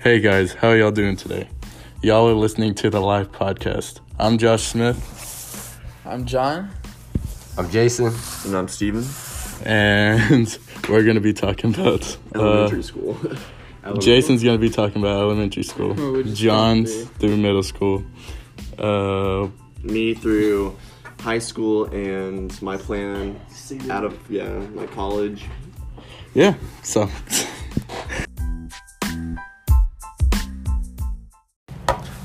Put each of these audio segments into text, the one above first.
Hey guys, how y'all doing today? Y'all are listening to the Life podcast. I'm Josh Smith, I'm John. I'm Jason. And I'm Steven. and we're gonna be talking about. Elementary Uh, school. Jason's gonna be talking about elementary school. Oh, John's through middle school. Uh, Me through high school and my plan out of yeah my college. yeah. So.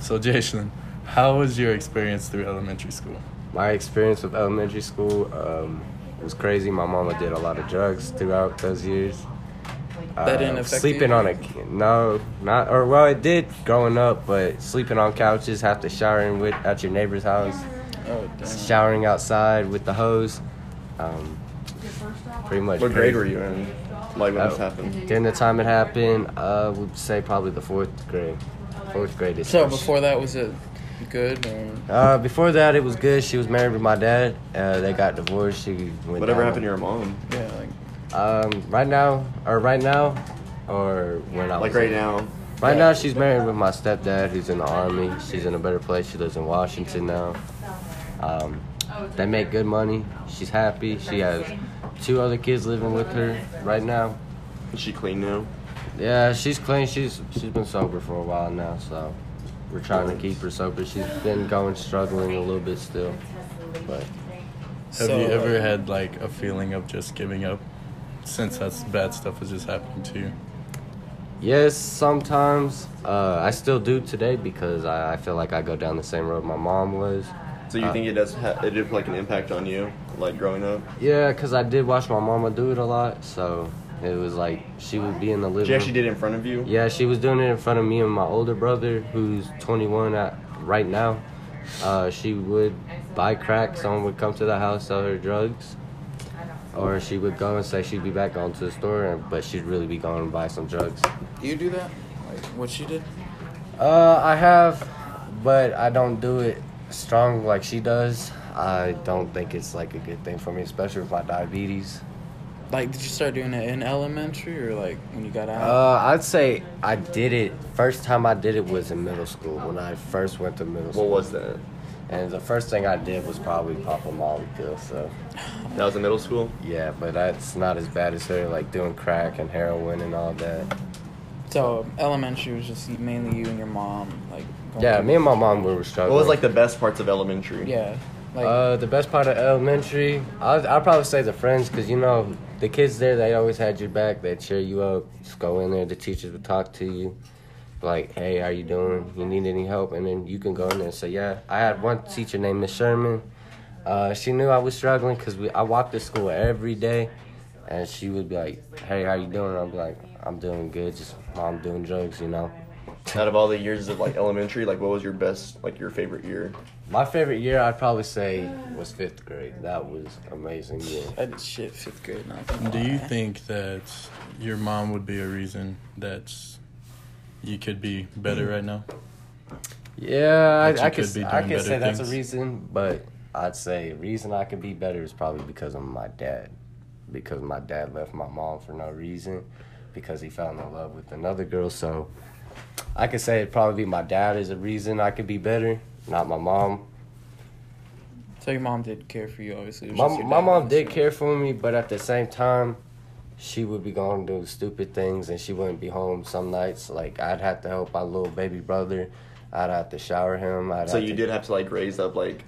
So Jason, how was your experience through elementary school? My experience with elementary school um, was crazy. My mama did a lot of drugs throughout those years. That didn't Uh, affect sleeping you? on a no, not or well, it did growing up, but sleeping on couches, have to showering with at your neighbor's house, Oh, damn. showering outside with the hose. Um, pretty much. What grade were you in? Like when this Oh. happened? During the time it happened, I would say probably the fourth grade. Fourth grade. is So first. before that, was it good or? Uh, before that, it was good. She was married with my dad. Uh, they got divorced. She went Whatever down- happened to your mom? Yeah, like Um, right now, or right now, or when I Like was right now. Right now, she's married with my stepdad, who's in the army. She's in a better place. She lives in Washington now. Um, they make good money. She's happy. She has two other kids living with her right now. Is she clean now? Yeah, she's clean. She's she's been sober for a while now, so we're trying to keep her sober. She's been going struggling a little bit still, but Have So, you ever uh, had like a feeling of just giving up, since that's bad stuff is just happening to you? Yes, sometimes. Uh, I still do today because I, I feel like I go down the same road my mom was. So you Uh, think it does? Ha- it did like an impact on you, like growing up? Yeah, because I did watch my mama do it a lot, so it was like she would be in the living She actually did it in front of you. Yeah, she was doing it in front of me and my older brother, who's 21 at, right now. Uh, she would buy crack. Someone would come to the house, sell her drugs. Or she would go and say she'd be back going to the store, and, but she'd really be going to buy some drugs. do you do that? Like what she did? Uh, I have, but I don't do it strong like she does. I don't think it's like a good thing for me, especially with my diabetes. Like, did you start doing it in elementary or like when you got out? Uh, I'd say I did it. First time I did it was in middle school when I first went to middle school. What was that? And the first thing I did was probably pop a Molly pill. So That was in middle school. yeah, but that's not as bad as her like doing crack and heroin and all that. so elementary was just mainly you and your mom, like. going Yeah, me and my mom we were struggling. What was like the best parts of elementary? Yeah, like Uh, the best part of elementary, I'd, I'd probably say the friends, because you know, the kids there, they always had your back. They'd cheer you up. Just go in there, the teachers would talk to you. Like, hey, how you doing? You need any help? And then you can go in there and say, yeah. I had one teacher named Miss Sherman. Uh, she knew I was struggling because I walked to school every day. And she would be like, hey, how you doing? I'd be like, I'm doing good. Just mom doing drugs, you know. Out of all the years of like elementary, like what was your best, like your favorite year? My favorite year, I'd probably say, was fifth grade. That was amazing year. I did shit fifth grade. Not Do you think that your mom would be a reason that you could be better hmm. right now? Yeah, That I, I could could, be I could better say that's a reason, but I'd say reason I could be better is probably because of my dad, because my dad left my mom for no reason, because he fell in love with another girl. So I could say it'd probably be my dad is a reason I could be better, not my mom. So your mom did care for you, obviously. My my mom did so- care for me, but at the same time, she would be going to do stupid things, and she wouldn't be home some nights. Like I'd have to help my little baby brother. I'd have to shower him. I'd So you to- did have to like raise up like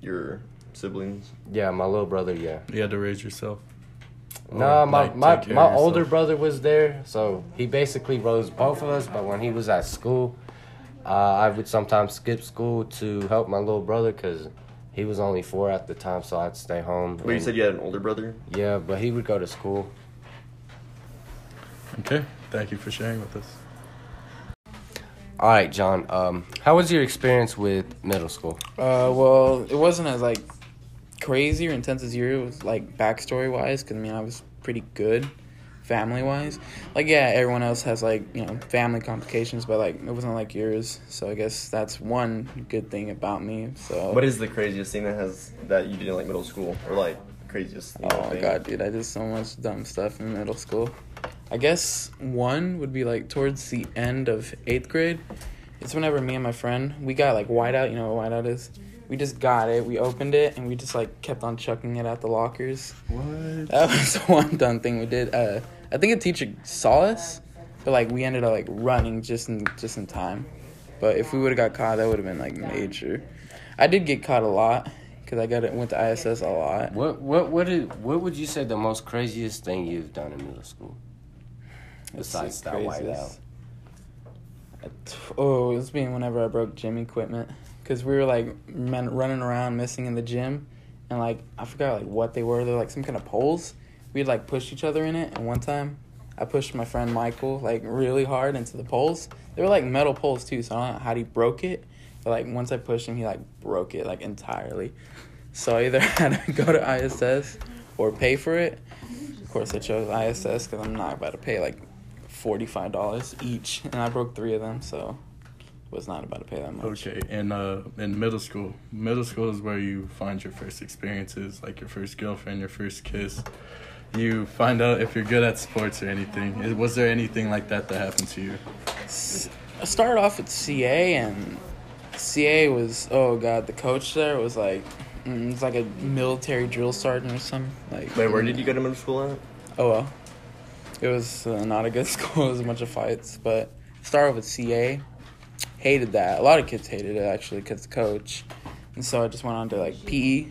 your siblings. Yeah, my little brother. Yeah. You had to raise yourself. No, my like, my, my older brother was there, so he basically rose both of us. But when he was at school, uh, I would sometimes skip school to help my little brother because he was only four at the time, so I'd stay home. Well, you said you had an older brother. yeah, but he would go to school. Okay, thank you for sharing with us. All right, John. Um, how was your experience with middle school? Uh, well, it wasn't as like crazy or intense as yours. Was like backstory wise, because I mean, I was pretty good family wise. Like, yeah, everyone else has like you know family complications, but like it wasn't like yours. So I guess that's one good thing about me. So What is the craziest thing that has that you did in like middle school or like craziest? know, Oh my thing? god, dude! I did so much dumb stuff in middle school. I guess one would be like towards the end of eighth grade. It's whenever me and my friend we got like whiteout. You know what whiteout is? We just got it. We opened it and we just like kept on chucking it at the lockers. What? That was one dumb thing we did. Uh, I think a teacher saw us, but like we ended up like running just in just in time. But if we would have got caught, that would have been like major. I did get caught a lot because I got it went to ISS a lot. What what what did, what would you say the most craziest thing you've done in middle school? Besides that whiteout. Oh, it was being whenever I broke gym equipment because we were like men running around missing in the gym, and like I forgot like what they were. They're like some kind of poles. We'd like push each other in it, and one time I pushed my friend Michael like really hard into the poles. They were like metal poles too, so I don't know how he broke it. But like once I pushed him, he like broke it like entirely. So I either had to go to ISS or pay for it. Of course, I chose ISS because I'm not about to pay like forty five dollars each, and I broke three of them, so was not about to pay that much. Okay, and uh, in middle school, middle school is where you find your first experiences, like your first girlfriend, your first kiss. You find out if you're good at sports or anything. Was there anything like that that happened to you? I started off at CA, and CA was oh god, the coach there was like, mm, it's like a military drill sergeant or something. Like, Wait, where did you go to middle school at? Oh well, it was uh, not a good school. It was a bunch of fights, but started with CA. Hated that. A lot of kids hated it actually because the coach, and so I just went on to like PE.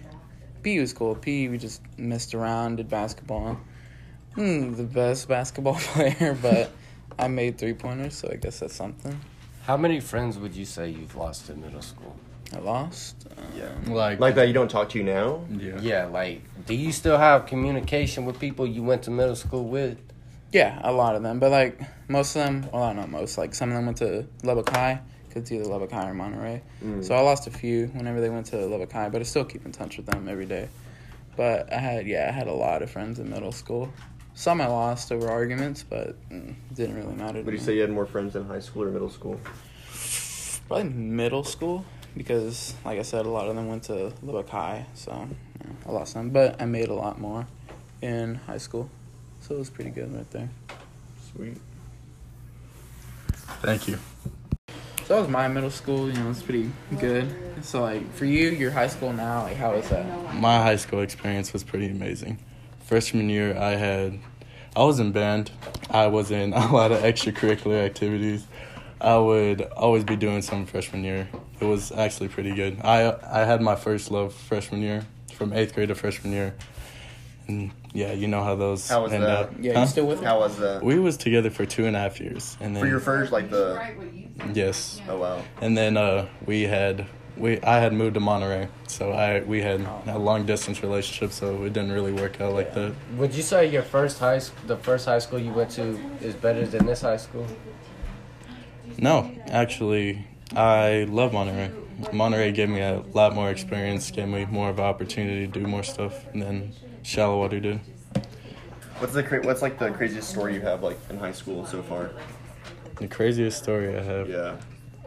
PE was cool. PE we just messed around, did basketball. Hmm, the best basketball player, but I made three pointers, so I guess that's something. How many friends would you say you've lost in middle school? I lost. Uh, Yeah. Like, Like that you don't talk to you now? yeah. Yeah, like do you still have communication with people you went to middle school with? Yeah, a lot of them, but like most of them, well, not most. Like some of them went to Lubbock High, because it's either Lubbock High or Monterey. Mm. So I lost a few whenever they went to Lubbock High, but I still keep in touch with them every day. But I had, yeah, I had a lot of friends in middle school. Some I lost over arguments, but mm, it didn't really matter. Would you me. say you had more friends in high school or middle school? Probably middle school, because like I said, a lot of them went to Lubbock High, so yeah, I lost them. But I made a lot more in high school, so it was pretty good right there. Sweet. Thank you. So that was my middle school. You know, it's pretty good. So like for you, your high school now, like how was that? My high school experience was pretty amazing. Freshman year, I had, I was in band. I was in a lot of extracurricular activities. I would always be doing some freshman year. It was actually pretty good. I I had my first love freshman year, from eighth grade to freshman year, and yeah, you know how those How was end that? up. Yeah, Huh? you still with How was that? We was together for two and a half years, and then For your first, like the. yes, Oh wow. and then uh, we had we I had moved to Monterey, so I we had a long distance relationship, so it didn't really work out like that. Would you say your first high sc- the first high school you went to is better than this high school? No, actually, I love Monterey. Monterey gave me a lot more experience, gave me more of an opportunity to do more stuff than Shallowater did. What's the cra- what's like the craziest story you have like in high school so far? The craziest story I have. Yeah.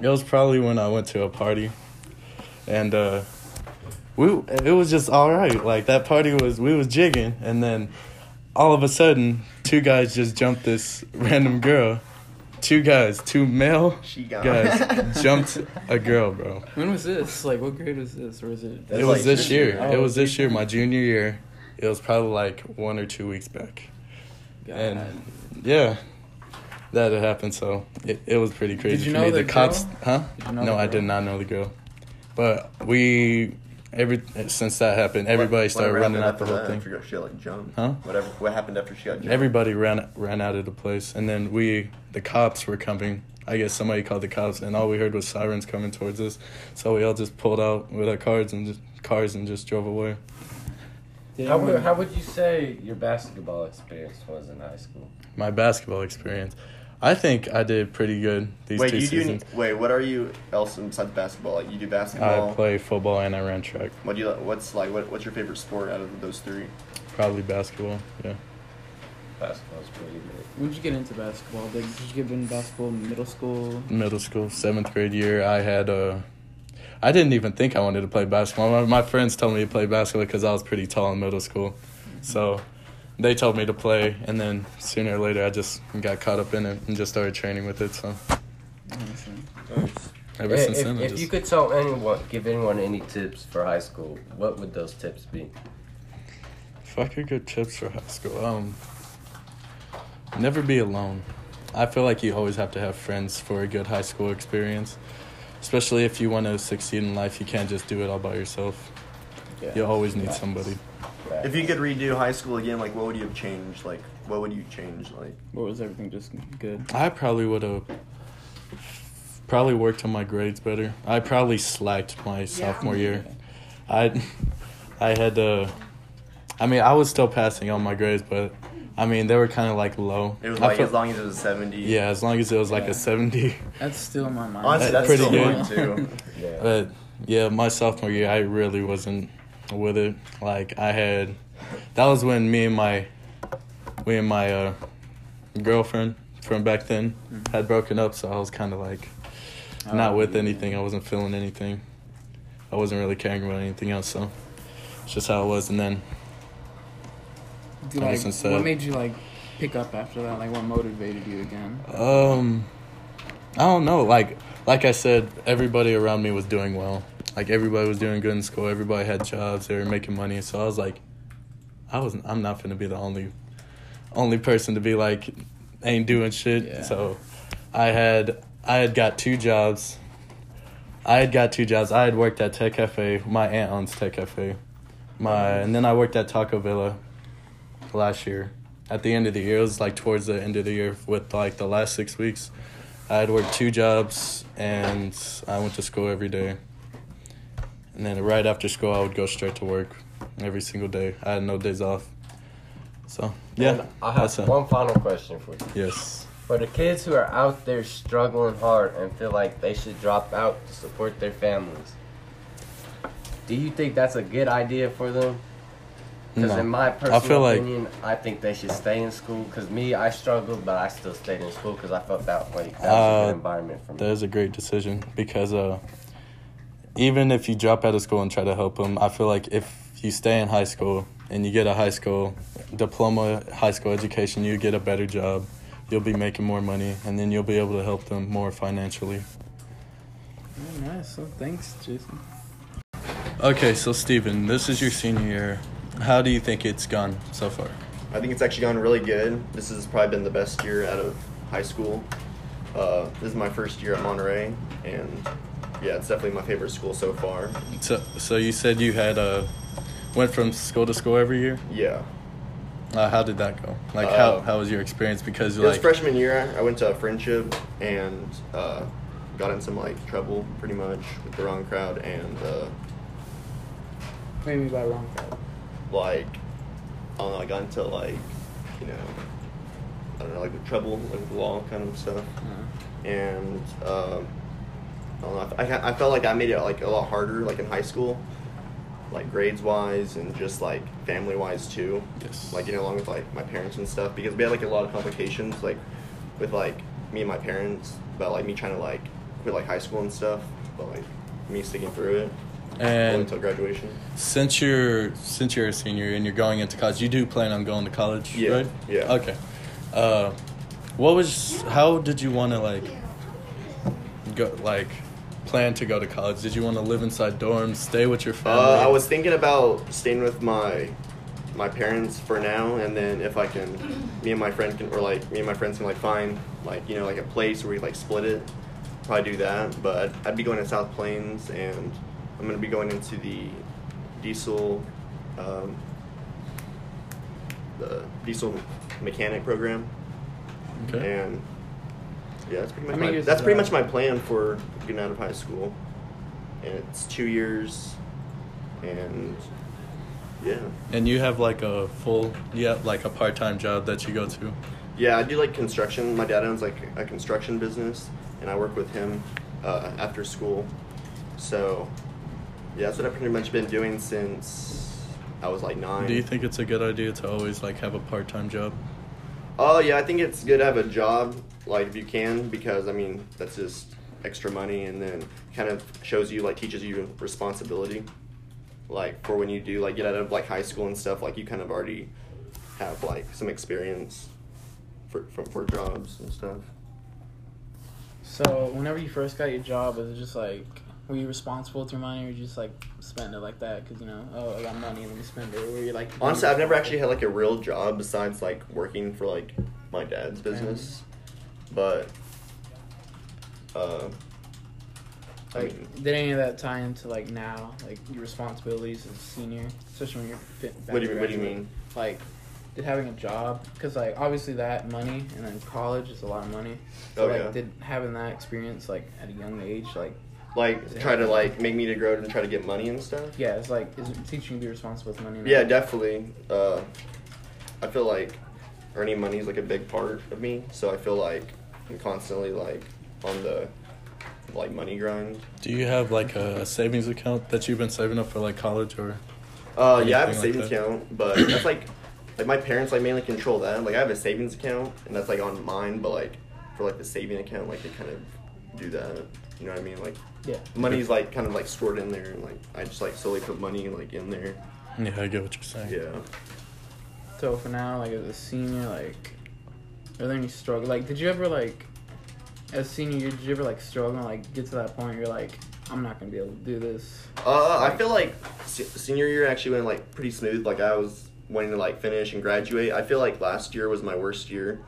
It was probably when I went to a party, and uh, we it was just all right. Like that party was we was jigging, and then all of a sudden, two guys just jumped this random girl. Two guys, two male She guys jumped a girl, bro. When was this? Like what grade was this, or was it? It was like this this year. year. it Oh, was this year, my junior year. It was probably like one or two weeks back, God. and yeah, that had happened. So it, it was pretty crazy Did you for know me. the The cops, girl? huh? You know no, I did not know the girl, but we every since that happened, everybody What- started whatever running out the whole that? thing. After she like jumped. Huh? Whatever. What happened after she got jumped? Everybody ran ran out of the place, and then we the cops were coming. I guess somebody called the cops, and all we heard was sirens coming towards us. So we all just pulled out with our cars and just cars and just drove away. Did How would, how would you say your basketball experience was in high school? My basketball experience, I think I did pretty good these Wait, two you do. seasons. Wait, what are you else besides basketball? Like you do basketball. I play football and I ran track. What do you? What's like? What, what's your favorite sport out of those three? Probably basketball. Yeah. basketball Basketball's pretty good. When did you get into basketball? Like, did you get into basketball in middle school? Middle school, seventh grade year, I had uh, I didn't even think I wanted to play basketball. My, my friends told me to play basketball because I was pretty tall in middle school. So they told me to play, and then sooner or later I just got caught up in it and just started training with it. So ever If, since then, I if just you could tell anyone, give anyone any tips for high school, what would those tips be? if I could get tips for high school, um, never be alone. I feel like you always have to have friends for a good high school experience, especially if you want to succeed in life. You can't just do it all by yourself. Yeah. You always need Facts. somebody. If you could redo high school again, like what would you have changed? Like what would you change? Like What was everything just good? I probably would have probably worked on my grades better. I probably slacked my sophomore year. I I had to. I mean, I was still passing on my grades, but I mean they were kind of like low. it was I like felt- as long as it was seventy. Yeah, as long as it was like Yeah. a seventy. That's still in my mind. Honestly, that's Pretty still good. mine too. Yeah. But yeah, my sophomore year, I really wasn't with it. Like I had, that was when me and my, me and my uh, girlfriend from back then had broken up. So I was kind of like, not Oh, with yeah. anything. I wasn't feeling anything. I wasn't really caring about anything else. So it's just how it was. And then Do, like, what made you like pick up after that? Like, what motivated you again? Um, I don't know. Like, like I said, everybody around me was doing well. Like everybody was doing good in school. Everybody had jobs. They were making money. So I was like, I was. I'm not gonna be the only, only person to be like, ain't doing shit. Yeah. So, I had I had got two jobs. I had got two jobs. I had worked at Tech Cafe. My aunt owns Tech Cafe. My and then I worked at Taco Villa last year. At the end of the year, it was like towards the end of the year with like the last six weeks. I had worked two jobs and I went to school every day. And then right after school, I would go straight to work every single day. I had no days off. So yeah, And I have one final question for you. yes. For the kids who are out there struggling hard and feel like they should drop out to support their families, do you think that's a good idea for them? Because No. in my personal feel like- opinion, I think they should stay in school. Because me, I struggled, but I still stayed in school because I felt that way. That was a Uh, good environment for me. That is a great decision because uh, even if you drop out of school and try to help them, I feel like if you stay in high school and you get a high school diploma, high school education, you get a better job. You'll be making more money, and then you'll be able to help them more financially. Oh, nice. So thanks, Jason. Okay, so Stephen, this is your senior year. How do you think it's gone so far? I think it's actually gone really good. This has probably been the best year out of high school. Uh, this is my first year at Monterey, and yeah, it's definitely my favorite school so far. So, so you said you had uh, went from school to school every year. Yeah. Uh, how did that go? Like, how, Uh, how was your experience? Because It was like, freshman year. I went to Frenship and uh, got in some like trouble, pretty much, with the wrong crowd, and uh, What do you mean by wrong crowd? Like I don't know, I got into like you know I don't know like with trouble like with the law kind of stuff, Uh, and um, I don't know. I, I, I felt like I made it like a lot harder like in high school, like grades wise and just like family wise too. Yes. Like you know along with like my parents and stuff because we had like a lot of complications like with like me and my parents about like me trying to like quit like high school and stuff, but like me sticking through it and until graduation. Since you're since you're a senior and you're going into college, you do plan on going to college, Yeah, right? yeah. Okay. Uh, what was? How did you want to like go? Like, plan to go to college? Did you want to live inside dorms, stay with your family? Uh, I was thinking about staying with my my parents for now, and then if I can, me and my friend can, or like me and my friends can like find like you know like a place where we like split it. Probably do that, but I'd be going to South Plains, and I'm gonna be going into the diesel, um, the diesel mechanic program, Okay. and yeah, that's pretty How much many my, that's pretty much my plan for getting out of high school, and it's two years, and yeah, And you have like a full, yeah, like a part-time job that you go to. yeah. I do like construction. My dad owns like a construction business, and I work with him uh, after school. So yeah, that's what I've pretty much been doing since I was like nine. Do you think it's a good idea to always like have a part-time job? Oh yeah, I think it's good to have a job, like if you can, because I mean that's just extra money, and then kind of shows you like teaches you responsibility, like for when you do like get out of like high school and stuff, like you kind of already have like some experience for for, for jobs and stuff. So whenever you first got your job, was it just like were you responsible with your money, or you just like spend it like that because you know oh I got money let me spend it, or were you like Honestly, I've never actually had like a real job besides like working for like my dad's business, but uh, I Like, mean, did any of that tie into like now, like your responsibilities as a senior, especially when you're fit? what do you what do you mean? Like, did having a job, because like obviously that money, and then college is a lot of money. So Oh, like, yeah. did having that experience like at a young age, like Like try to like make me to grow and try to get money and stuff. yeah, it's like is it teaching you to be responsible with money? now? Yeah, definitely. Uh, I feel like earning money is like a big part of me, so I feel like I'm constantly like on the like money grind. Do you have like a savings account that you've been saving up for like college or? Uh, yeah, I have a Anything like savings account, but that's like like my parents like mainly control that. Like I have a savings account, and that's like on mine, but like for like the saving account, like they kind of do that. You know what I mean? Like yeah. money's like kind of like stored in there, and like I just like slowly put money like in there. Yeah, I get what you're saying. Yeah. So for now, like as a senior, like are there any struggle? Like, did you ever like as a senior, did you ever like struggle and like get to that point? You're like, I'm not gonna be able to do this. Uh, I feel like se- senior year actually went like pretty smooth. Like I was wanting to like finish and graduate. I feel like last year was my worst year.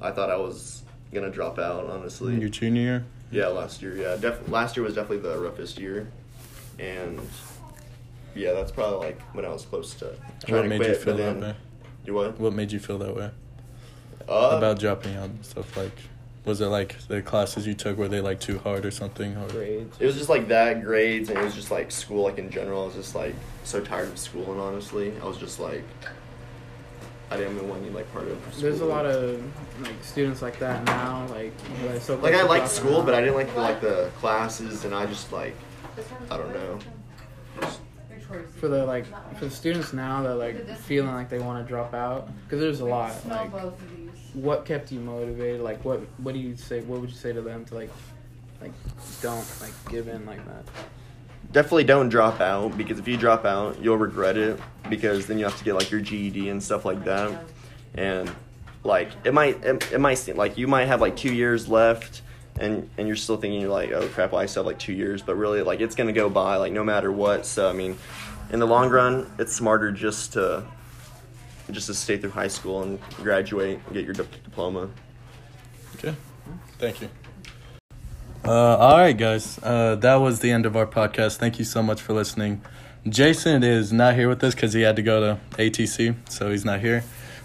I thought I was gonna drop out. Honestly, Your junior year? Yeah, last year, yeah, def- last year was definitely the roughest year, and yeah, that's probably like when I was close to trying What to made quit. you feel but that way? You what? What made you feel that way Uh, about dropping out and stuff? Like, was it like the classes you took were they like too hard or something? Or Grades. It was just like that grades, and it was just like school, like in general. I was just like so tired of school, and honestly, I was just like, I didn't even want to be like part of. School. There's a lot of like students like that now. Like, who so like I liked school, but I didn't like the, like the classes, and I just like I don't know. for the like for the students now that like feeling like they want to drop out because there's a lot. Like, both of these. what kept you motivated? Like, what what do you say? What would you say to them to like like don't like give in like that? Definitely don't drop out because if you drop out, you'll regret it because then you have to get like your GED and stuff like that, and like it might it, it might seem like you might have like two years left. And, and you're still thinking you're like oh crap well, I still have like two years but really like it's gonna go by like no matter what so I mean in the long run it's smarter just to just to stay through high school and graduate and get your dip- diploma Okay. Thank you. Uh, all right, guys. Uh, that was the end of our podcast. Thank you so much for listening. Jason is not here with us because he had to go to ATC, so he's not here.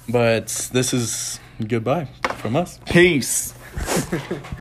But this is goodbye from us. peace